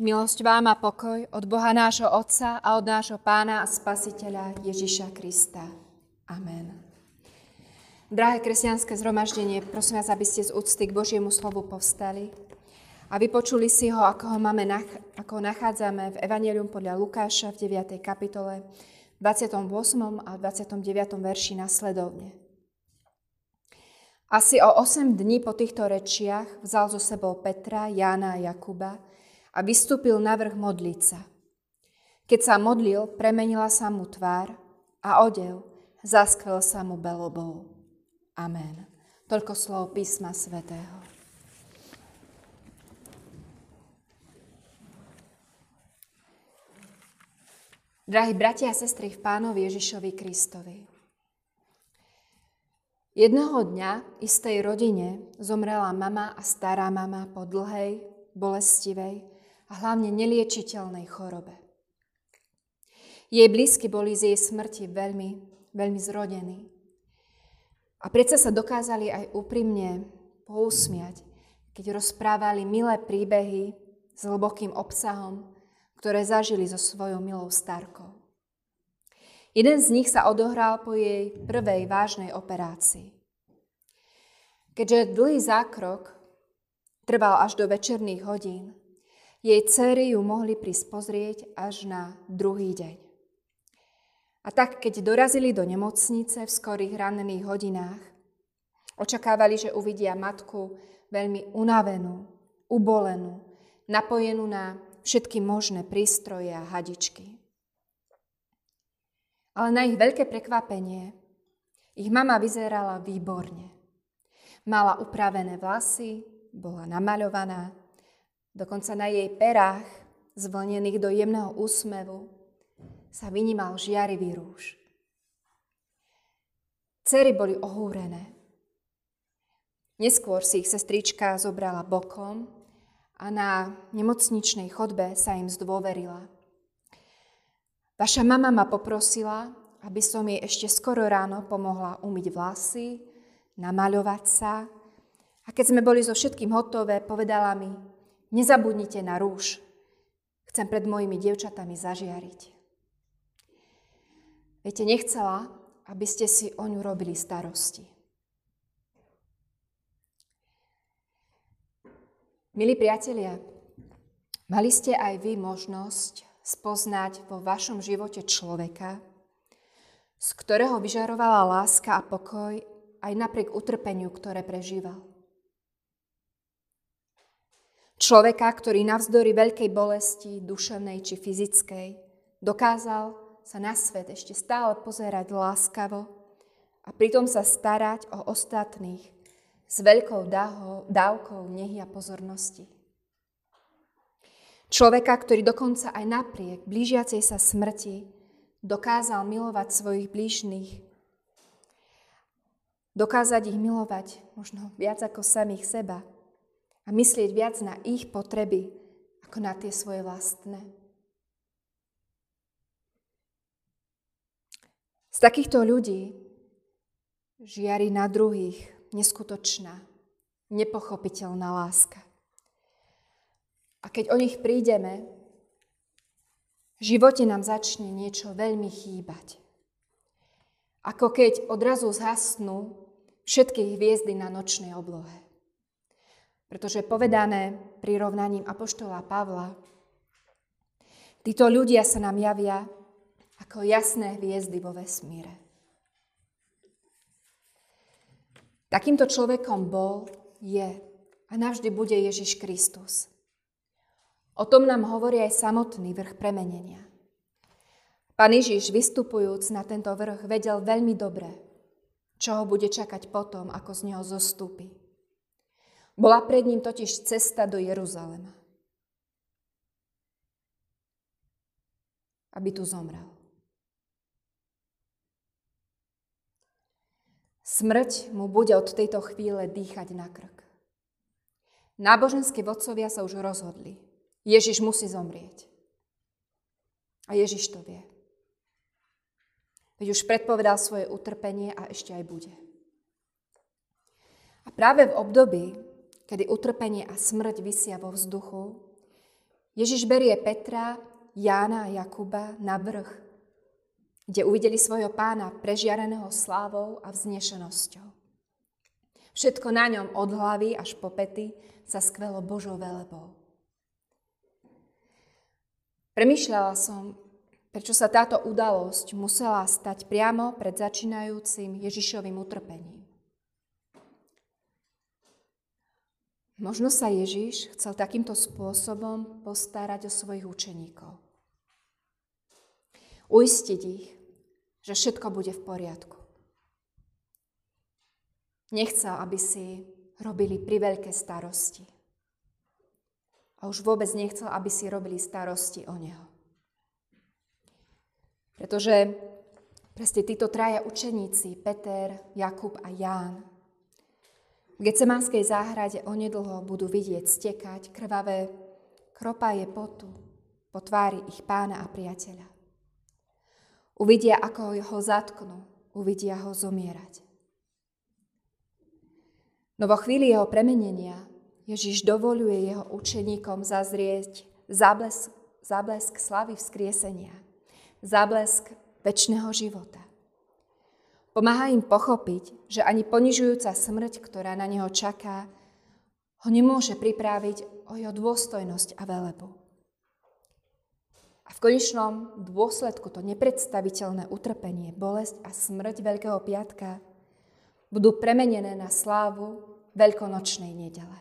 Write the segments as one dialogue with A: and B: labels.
A: Milosť vám a pokoj od Boha nášho Otca a od nášho Pána a Spasiteľa Ježiša Krista. Amen. Drahé kresťanské zhromaždenie, prosím vás, aby ste z úcty k Božiemu slovu povstali a vypočuli si ho, ako ho, máme, ako ho nachádzame v Evangelium podľa Lukáša v 9. kapitole, 28. a 29. verši nasledovne. Asi o 8 dní po týchto rečiach vzal zo sebou Petra, Jána a Jakuba a vystúpil na vrch modliť sa. Keď sa modlil, premenila sa mu tvár a odev zaskvel sa mu belobou. Amen. Toľko slov písma svätého. Drahí bratia a sestry v pánovi Ježišovi Kristovi. Jedného dňa istej rodine zomrela mama a stará mama po dlhej, bolestivej a hlavne neliečiteľnej chorobe. Jej blízky boli z jej smrti veľmi, veľmi zrodení. A predsa sa dokázali aj úprimne pousmiať, keď rozprávali milé príbehy s hlbokým obsahom, ktoré zažili so svojou milou starkou. Jeden z nich sa odohral po jej prvej vážnej operácii. Keďže dlhý zákrok trval až do večerných hodín, jej dcery ju mohli prísť pozrieť až na druhý deň. A tak, keď dorazili do nemocnice v skorých ranných hodinách, očakávali, že uvidia matku veľmi unavenú, ubolenú, napojenú na všetky možné prístroje a hadičky. Ale na ich veľké prekvapenie ich mama vyzerala výborne. Mala upravené vlasy, bola namaľovaná, Dokonca na jej perách, zvlnených do jemného úsmevu, sa vynímal žiarivý rúž. Cery boli ohúrené. Neskôr si ich sestrička zobrala bokom a na nemocničnej chodbe sa im zdôverila. Vaša mama ma poprosila, aby som jej ešte skoro ráno pomohla umyť vlasy, namaľovať sa. A keď sme boli so všetkým hotové, povedala mi, Nezabudnite na rúž. Chcem pred mojimi dievčatami zažiariť. Viete, nechcela, aby ste si o ňu robili starosti. Milí priatelia, mali ste aj vy možnosť spoznať vo vašom živote človeka, z ktorého vyžarovala láska a pokoj aj napriek utrpeniu, ktoré prežíval. Človeka, ktorý navzdory veľkej bolesti, duševnej či fyzickej, dokázal sa na svet ešte stále pozerať láskavo a pritom sa starať o ostatných s veľkou dávkou nehy a pozornosti. Človeka, ktorý dokonca aj napriek blížiacej sa smrti dokázal milovať svojich blížnych, dokázať ich milovať možno viac ako samých seba, a myslieť viac na ich potreby ako na tie svoje vlastné. Z takýchto ľudí žiari na druhých neskutočná, nepochopiteľná láska. A keď o nich prídeme, v živote nám začne niečo veľmi chýbať. Ako keď odrazu zhasnú všetky hviezdy na nočnej oblohe. Pretože povedané prirovnaním Apoštola Pavla, títo ľudia sa nám javia ako jasné hviezdy vo vesmíre. Takýmto človekom bol, je a navždy bude Ježiš Kristus. O tom nám hovorí aj samotný vrch premenenia. Pán Ježiš, vystupujúc na tento vrch, vedel veľmi dobre, čo ho bude čakať potom, ako z neho zostúpi. Bola pred ním totiž cesta do Jeruzalema. Aby tu zomrel. Smrť mu bude od tejto chvíle dýchať na krk. Náboženskí vodcovia sa už rozhodli. Ježiš musí zomrieť. A Ježiš to vie. Veď už predpovedal svoje utrpenie a ešte aj bude. A práve v období, kedy utrpenie a smrť vysia vo vzduchu, Ježiš berie Petra, Jána a Jakuba na vrch, kde uvideli svojho pána prežiareného slávou a vznešenosťou. Všetko na ňom od hlavy až po pety sa skvelo Božou velebou. Premýšľala som, prečo sa táto udalosť musela stať priamo pred začínajúcim Ježišovým utrpením. Možno sa Ježiš chcel takýmto spôsobom postarať o svojich učeníkov. Uistiť ich, že všetko bude v poriadku. Nechcel, aby si robili priveľké starosti. A už vôbec nechcel, aby si robili starosti o neho. Pretože presne títo traja učeníci, Peter, Jakub a Ján, v Gecemanskej záhrade onedlho budú vidieť stekať krvavé kropaje potu po tvári ich pána a priateľa. Uvidia, ako ho zatknú, uvidia ho zomierať. No vo chvíli jeho premenenia Ježiš dovoluje jeho učeníkom zazrieť záblesk, záblesk slavy vzkriesenia, záblesk väčšného života. Pomáha im pochopiť, že ani ponižujúca smrť, ktorá na neho čaká, ho nemôže pripraviť o jeho dôstojnosť a velebu. A v konečnom dôsledku to nepredstaviteľné utrpenie, bolesť a smrť Veľkého piatka budú premenené na slávu veľkonočnej nedele.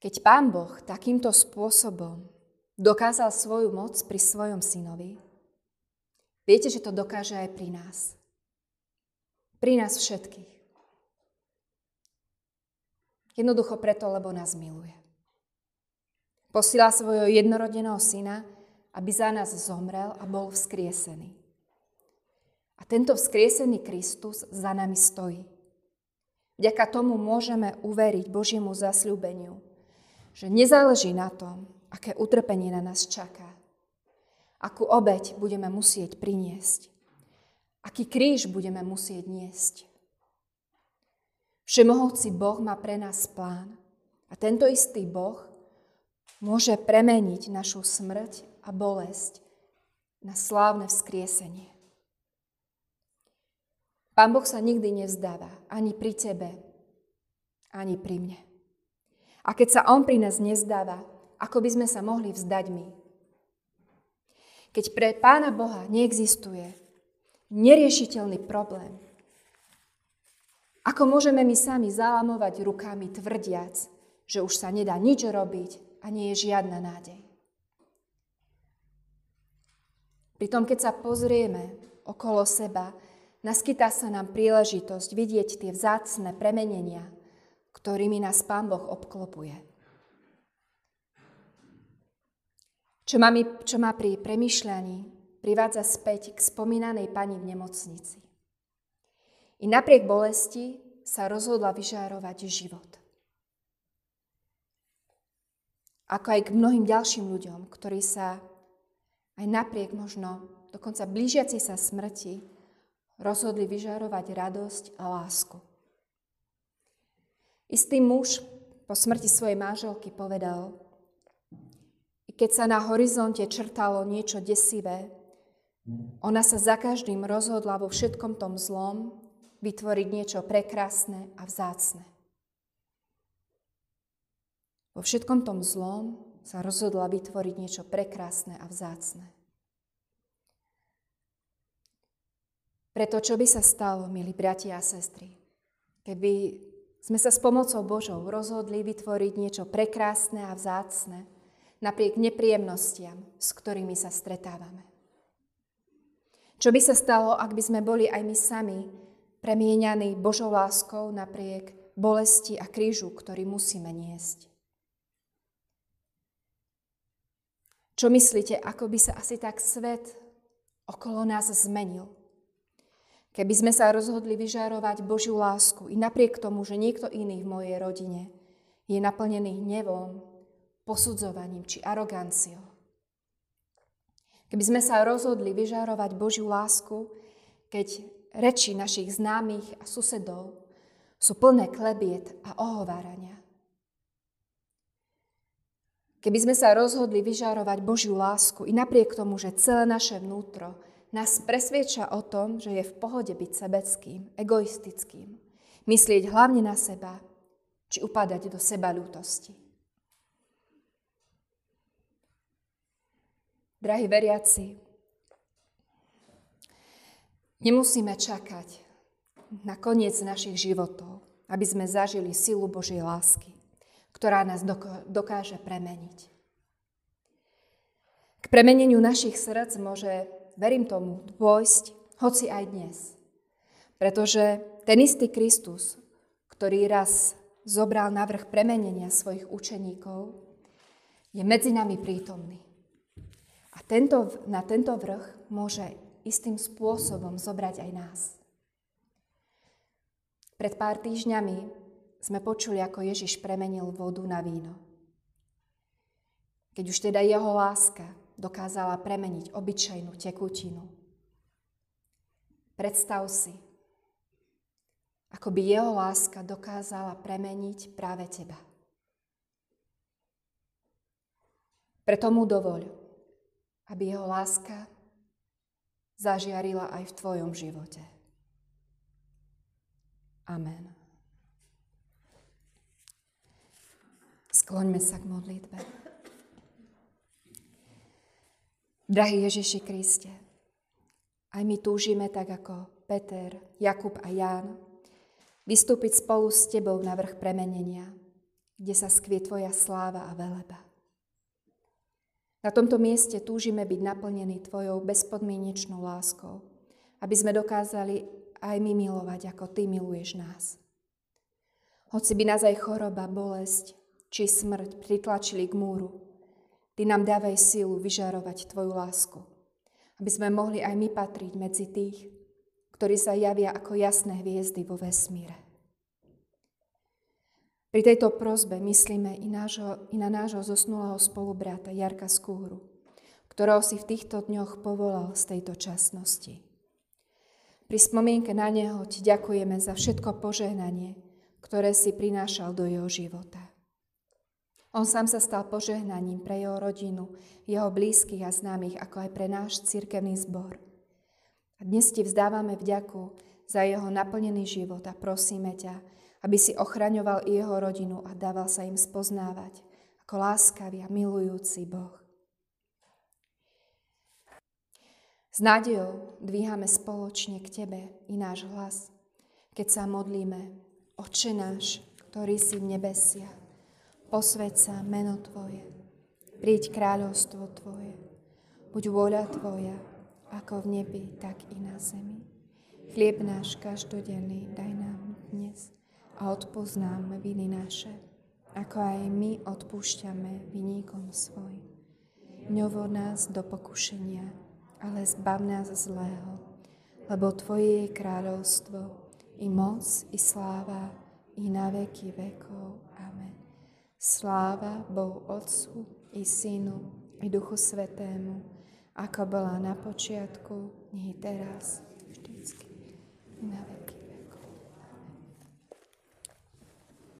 A: Keď pán Boh takýmto spôsobom dokázal svoju moc pri svojom synovi, viete, že to dokáže aj pri nás. Pri nás všetkých. Jednoducho preto, lebo nás miluje. Posila svojho jednorodeného syna, aby za nás zomrel a bol vzkriesený. A tento vzkriesený Kristus za nami stojí. Vďaka tomu môžeme uveriť Božiemu zasľúbeniu, že nezáleží na tom, aké utrpenie na nás čaká, akú obeď budeme musieť priniesť, aký kríž budeme musieť niesť. Všemohúci Boh má pre nás plán a tento istý Boh môže premeniť našu smrť a bolesť na slávne vzkriesenie. Pán Boh sa nikdy nevzdáva, ani pri tebe, ani pri mne. A keď sa On pri nás nezdáva, ako by sme sa mohli vzdať my? Keď pre Pána Boha neexistuje neriešiteľný problém, ako môžeme my sami zalamovať rukami tvrdiac, že už sa nedá nič robiť a nie je žiadna nádej? Pritom, keď sa pozrieme okolo seba, Naskytá sa nám príležitosť vidieť tie vzácne premenenia, ktorými nás Pán Boh obklopuje. Čo ma, mi, čo ma pri premyšľaní privádza späť k spomínanej pani v nemocnici. I napriek bolesti sa rozhodla vyžárovať život. Ako aj k mnohým ďalším ľuďom, ktorí sa aj napriek možno dokonca blížiacej sa smrti rozhodli vyžarovať radosť a lásku. Istý muž po smrti svojej manželky povedal, keď sa na horizonte črtalo niečo desivé, ona sa za každým rozhodla vo všetkom tom zlom vytvoriť niečo prekrásne a vzácne. Vo všetkom tom zlom sa rozhodla vytvoriť niečo prekrásne a vzácne. Preto, čo by sa stalo, milí bratia a sestry, keby sme sa s pomocou Božou rozhodli vytvoriť niečo prekrásne a vzácne, napriek nepríjemnostiam, s ktorými sa stretávame. Čo by sa stalo, ak by sme boli aj my sami premieňaní Božou láskou napriek bolesti a krížu, ktorý musíme niesť? Čo myslíte, ako by sa asi tak svet okolo nás zmenil? Keby sme sa rozhodli vyžarovať Božiu lásku i napriek tomu, že niekto iný v mojej rodine je naplnený hnevom, posudzovaním či aroganciou. Keby sme sa rozhodli vyžarovať Božiu lásku, keď reči našich známych a susedov sú plné klebiet a ohovárania. Keby sme sa rozhodli vyžarovať Božiu lásku i napriek tomu, že celé naše vnútro nás presvieča o tom, že je v pohode byť sebeckým, egoistickým, myslieť hlavne na seba, či upadať do seba ľútosti. Drahí veriaci, nemusíme čakať na koniec našich životov, aby sme zažili silu Božej lásky, ktorá nás dokáže premeniť. K premeneniu našich srdc môže, verím tomu, dôjsť hoci aj dnes. Pretože ten istý Kristus, ktorý raz zobral navrh premenenia svojich učeníkov, je medzi nami prítomný. A tento, na tento vrch môže istým spôsobom zobrať aj nás. Pred pár týždňami sme počuli, ako Ježiš premenil vodu na víno. Keď už teda jeho láska dokázala premeniť obyčajnú tekutinu. Predstav si, ako by jeho láska dokázala premeniť práve teba. Preto mu dovoľ, aby jeho láska zažiarila aj v tvojom živote. Amen. Skloňme sa k modlitbe. Drahý Ježiši Kriste, aj my túžime tak ako Peter, Jakub a Ján, vystúpiť spolu s Tebou na vrch premenenia, kde sa skvie Tvoja sláva a veleba. Na tomto mieste túžime byť naplnení Tvojou bezpodmienečnou láskou, aby sme dokázali aj my milovať, ako Ty miluješ nás. Hoci by nás aj choroba, bolesť či smrť pritlačili k múru, Ty nám dávaj sílu vyžarovať Tvoju lásku, aby sme mohli aj my patriť medzi tých, ktorí sa javia ako jasné hviezdy vo vesmíre. Pri tejto prozbe myslíme i, nášho, i na nášho zosnulého spolubrata Jarka Skúhru, ktorého si v týchto dňoch povolal z tejto časnosti. Pri spomienke na neho ti ďakujeme za všetko požehnanie, ktoré si prinášal do jeho života. On sám sa stal požehnaním pre jeho rodinu, jeho blízkych a známych, ako aj pre náš cirkevný zbor. A dnes ti vzdávame vďaku za jeho naplnený život a prosíme ťa, aby si ochraňoval jeho rodinu a dával sa im spoznávať ako láskavý a milujúci Boh. S nádejou dvíhame spoločne k Tebe i náš hlas, keď sa modlíme, Oče náš, ktorý si v nebesiach, posved sa meno Tvoje, príď kráľovstvo Tvoje, buď vôľa Tvoja, ako v nebi, tak i na zemi. Chlieb náš každodenný daj nám dnes a odpoznám viny naše, ako aj my odpúšťame viníkom svojim. Ňovo nás do pokušenia, ale zbav nás zlého, lebo Tvoje je kráľovstvo, i moc, i sláva, i na veky vekov. Amen. Sláva Bohu Otcu, i Synu, i Duchu Svetému, ako bola na počiatku, nie teraz, vždycky, na veky.